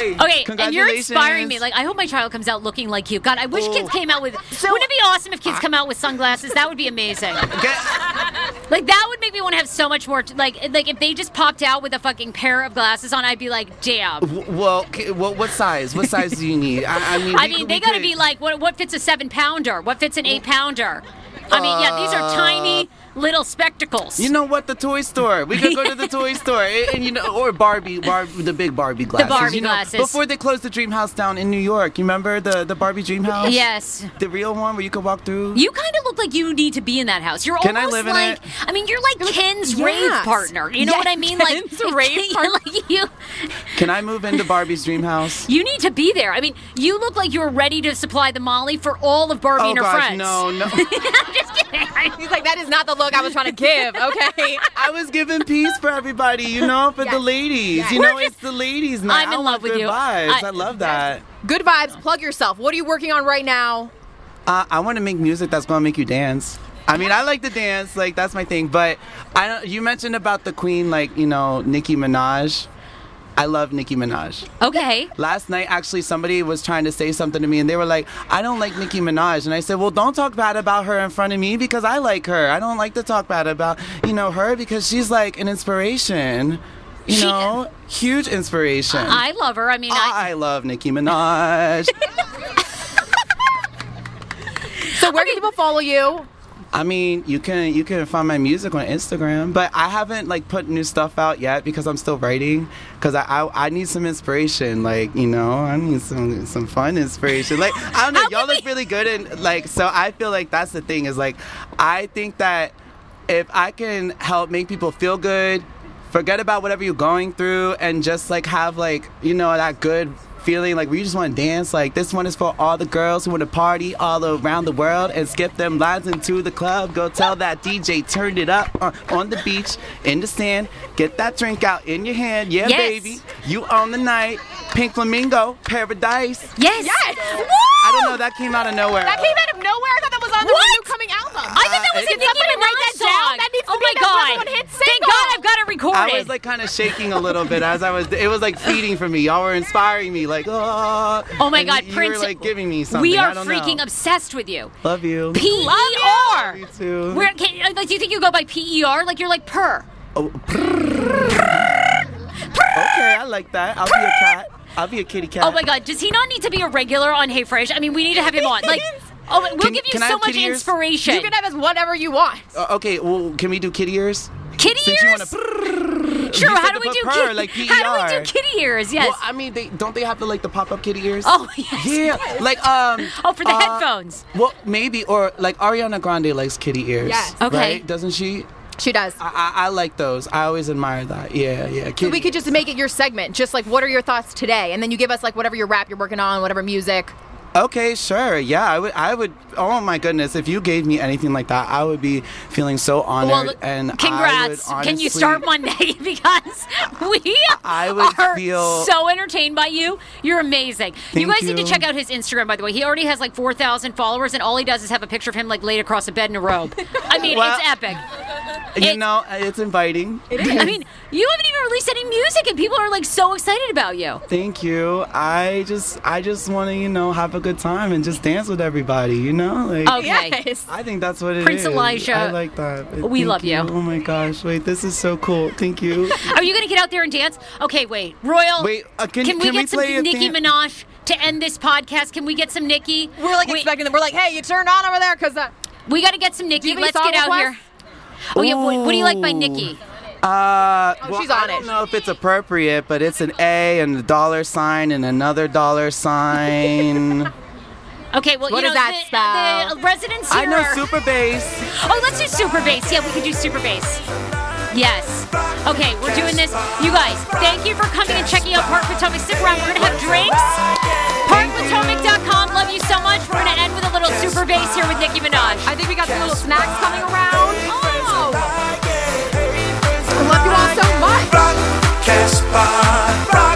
(laughs) Okay, and you're inspiring me. Like, I hope my child comes out looking like you. God, I wish Oh. kids came out with. wouldn't it be awesome if kids come out with sunglasses? That would be amazing. Get- Like, that would make me want to have so much more. Like, like if they just popped out with a fucking pair of glasses on, I'd be like, damn. w- well, okay, what, what size? What size do you need? I, I mean, I we mean, could- they got to be like, what, what fits a seven pounder? What fits an eight pounder? I mean, yeah, these are tiny uh, little spectacles. You know what? The toy store. We could go to the (laughs) toy store, and, and, you know, or Barbie, Barbie, the big Barbie glasses. The Barbie you know, glasses. Before they closed the Dream House down in New York, you remember the the Barbie Dream House? yes. The real one where you could walk through. You kind of look like you need to be in that house. You're Can I almost live in like it? I mean, you're like Ken's yes. rave partner. You know Yes, what I mean? Like Ken's rave (laughs) partner. like you, Can I move into Barbie's Dream House? (laughs) you need to be there. I mean, you look like you're ready to supply the Molly for all of Barbie oh and her gosh, friends. no, no. I'm just kidding. He's like, that is not the look I was trying to give. Okay. (laughs) I was giving peace for everybody, you know, for the Yes. ladies. You We're know, just- it's the ladies night. I'm in love with you. Vibes. I- I, love that. Good vibes. Plug yourself. What are you working on right now? Uh, I want to make music that's gonna make you dance. I mean, I like to dance, like that's my thing. But I don't. You mentioned about the queen, like you know, Nicki Minaj. I love Nicki Minaj. Okay. Last night, actually, somebody was trying to say something to me, and they were like, "I don't like Nicki Minaj," and I said, "Well, don't talk bad about her in front of me because I like her. I don't like to talk bad about you know her because she's like an inspiration." You She- know, huge inspiration. I love her. I mean, I, I love Nicki Minaj. (laughs) So where can people follow you? I mean, you can you can find my music on Instagram, but I haven't like put new stuff out yet because I'm still writing. Because I, I I need some inspiration, like you know, I need some some fun inspiration. Like I don't know, (laughs) y'all look really good and like so I feel like that's the thing is like I think that if I can help make people feel good, forget about whatever you're going through, and just like have like you know that good feeling like we just want to dance. Like this one is for all the girls who want to party all around the world and skip them lines into the club. Go tell that DJ turned it up uh, on the beach in the sand. Get that drink out in your hand, yeah, Yes. baby. You own the night. Pink flamingo, paradise. yes. Yes. I don't know. That came out of nowhere. That came out of nowhere. I thought that was on the What? new coming album. I thought that was Uh, a Nicki somebody write Minaj that down? song. That needs to Oh be my that god! number one hit Thank. God I've got it recorded. I was like kind of shaking a little bit as I was. It was like feeding for me. Y'all were inspiring me. Like, oh. oh my and God, you, Prince! You were like giving me something. we are I don't freaking know. obsessed with you. Love you. P E R. You too. Where can, like, do you think you go by P E R? Like you're like purr. Oh, okay, I like that. I'll be a cat. I'll be a kitty cat. Oh my God, does he not need to be a regular on Hey Frase? I mean, we need to have him on. Like, oh, we'll Can- give you so much kitty ears? inspiration. You can have as whatever you want. Uh, okay, well, can we do kitty ears? Kitty Since you ears. wanna Sure. You How do we do purr, kitty? like how do we do kitty ears? Yes. Well, I mean, they don't they have the like the pop up kitty ears? oh (laughs) yes. Yeah, like um. (laughs) Oh, for the uh, headphones. Well, maybe or like Ariana Grande likes kitty ears. Yes. Okay. Right? Doesn't she? She does. I, I, I like those. I always admire that. Yeah, yeah. So we could just make it your segment, just like what are your thoughts today, and then you give us like whatever your rap you're working on, whatever music. Okay, sure. Yeah, I would. I would. Oh my goodness, if you gave me anything like that, I would be feeling so honored. Well, and congrats. Would Can you honestly- start Monday? (laughs) because we I would are feel- so entertained by you. You're amazing. you guys need to check out his Instagram, by the way. He already has like 4,000 followers, and all he does is have a picture of him like laid across a bed in a robe. I mean, Well, it's epic. You It- know, it's inviting. (laughs) I mean, you haven't even released any music, and people are like so excited about you. Thank you. I just, I just want to, you know, have a good time and just dance with everybody. You know, like. Okay. Yes. I think that's what it is. Prince Elijah, I like that. we Thank love you. Oh my gosh! Wait, this is so cool. Thank you. (laughs) Are you going to get out there and dance? Okay, wait. Royal. Wait, uh, can- we can we get some play a Nicki dan- Minaj to end this podcast? Can we get some Nicki? We're like Wait, expecting them. We're like, hey, you turned on over there because uh, We got to get some Nicki. you have any Let's get out requests? here. Oh yeah. What, what do you like by Ooh. Nicki? Uh, well, she's I don't it. know if it's appropriate, but it's an A and a dollar sign and another dollar sign. (laughs) Okay, well, What you know, that the, spell? the residents I here know are- super bass. Oh, let's do super bass. Yeah, we can do super bass. Yes. Okay, we're doing this. You guys, thank you for coming and checking out Park Potomac. Stick around. We're going to have drinks. ParkPotomac.com. Love you so much. We're going to end with a little super bass here with Nicki Minaj. I think we got some little snacks coming around. Oh. I love you all so much. Casbah.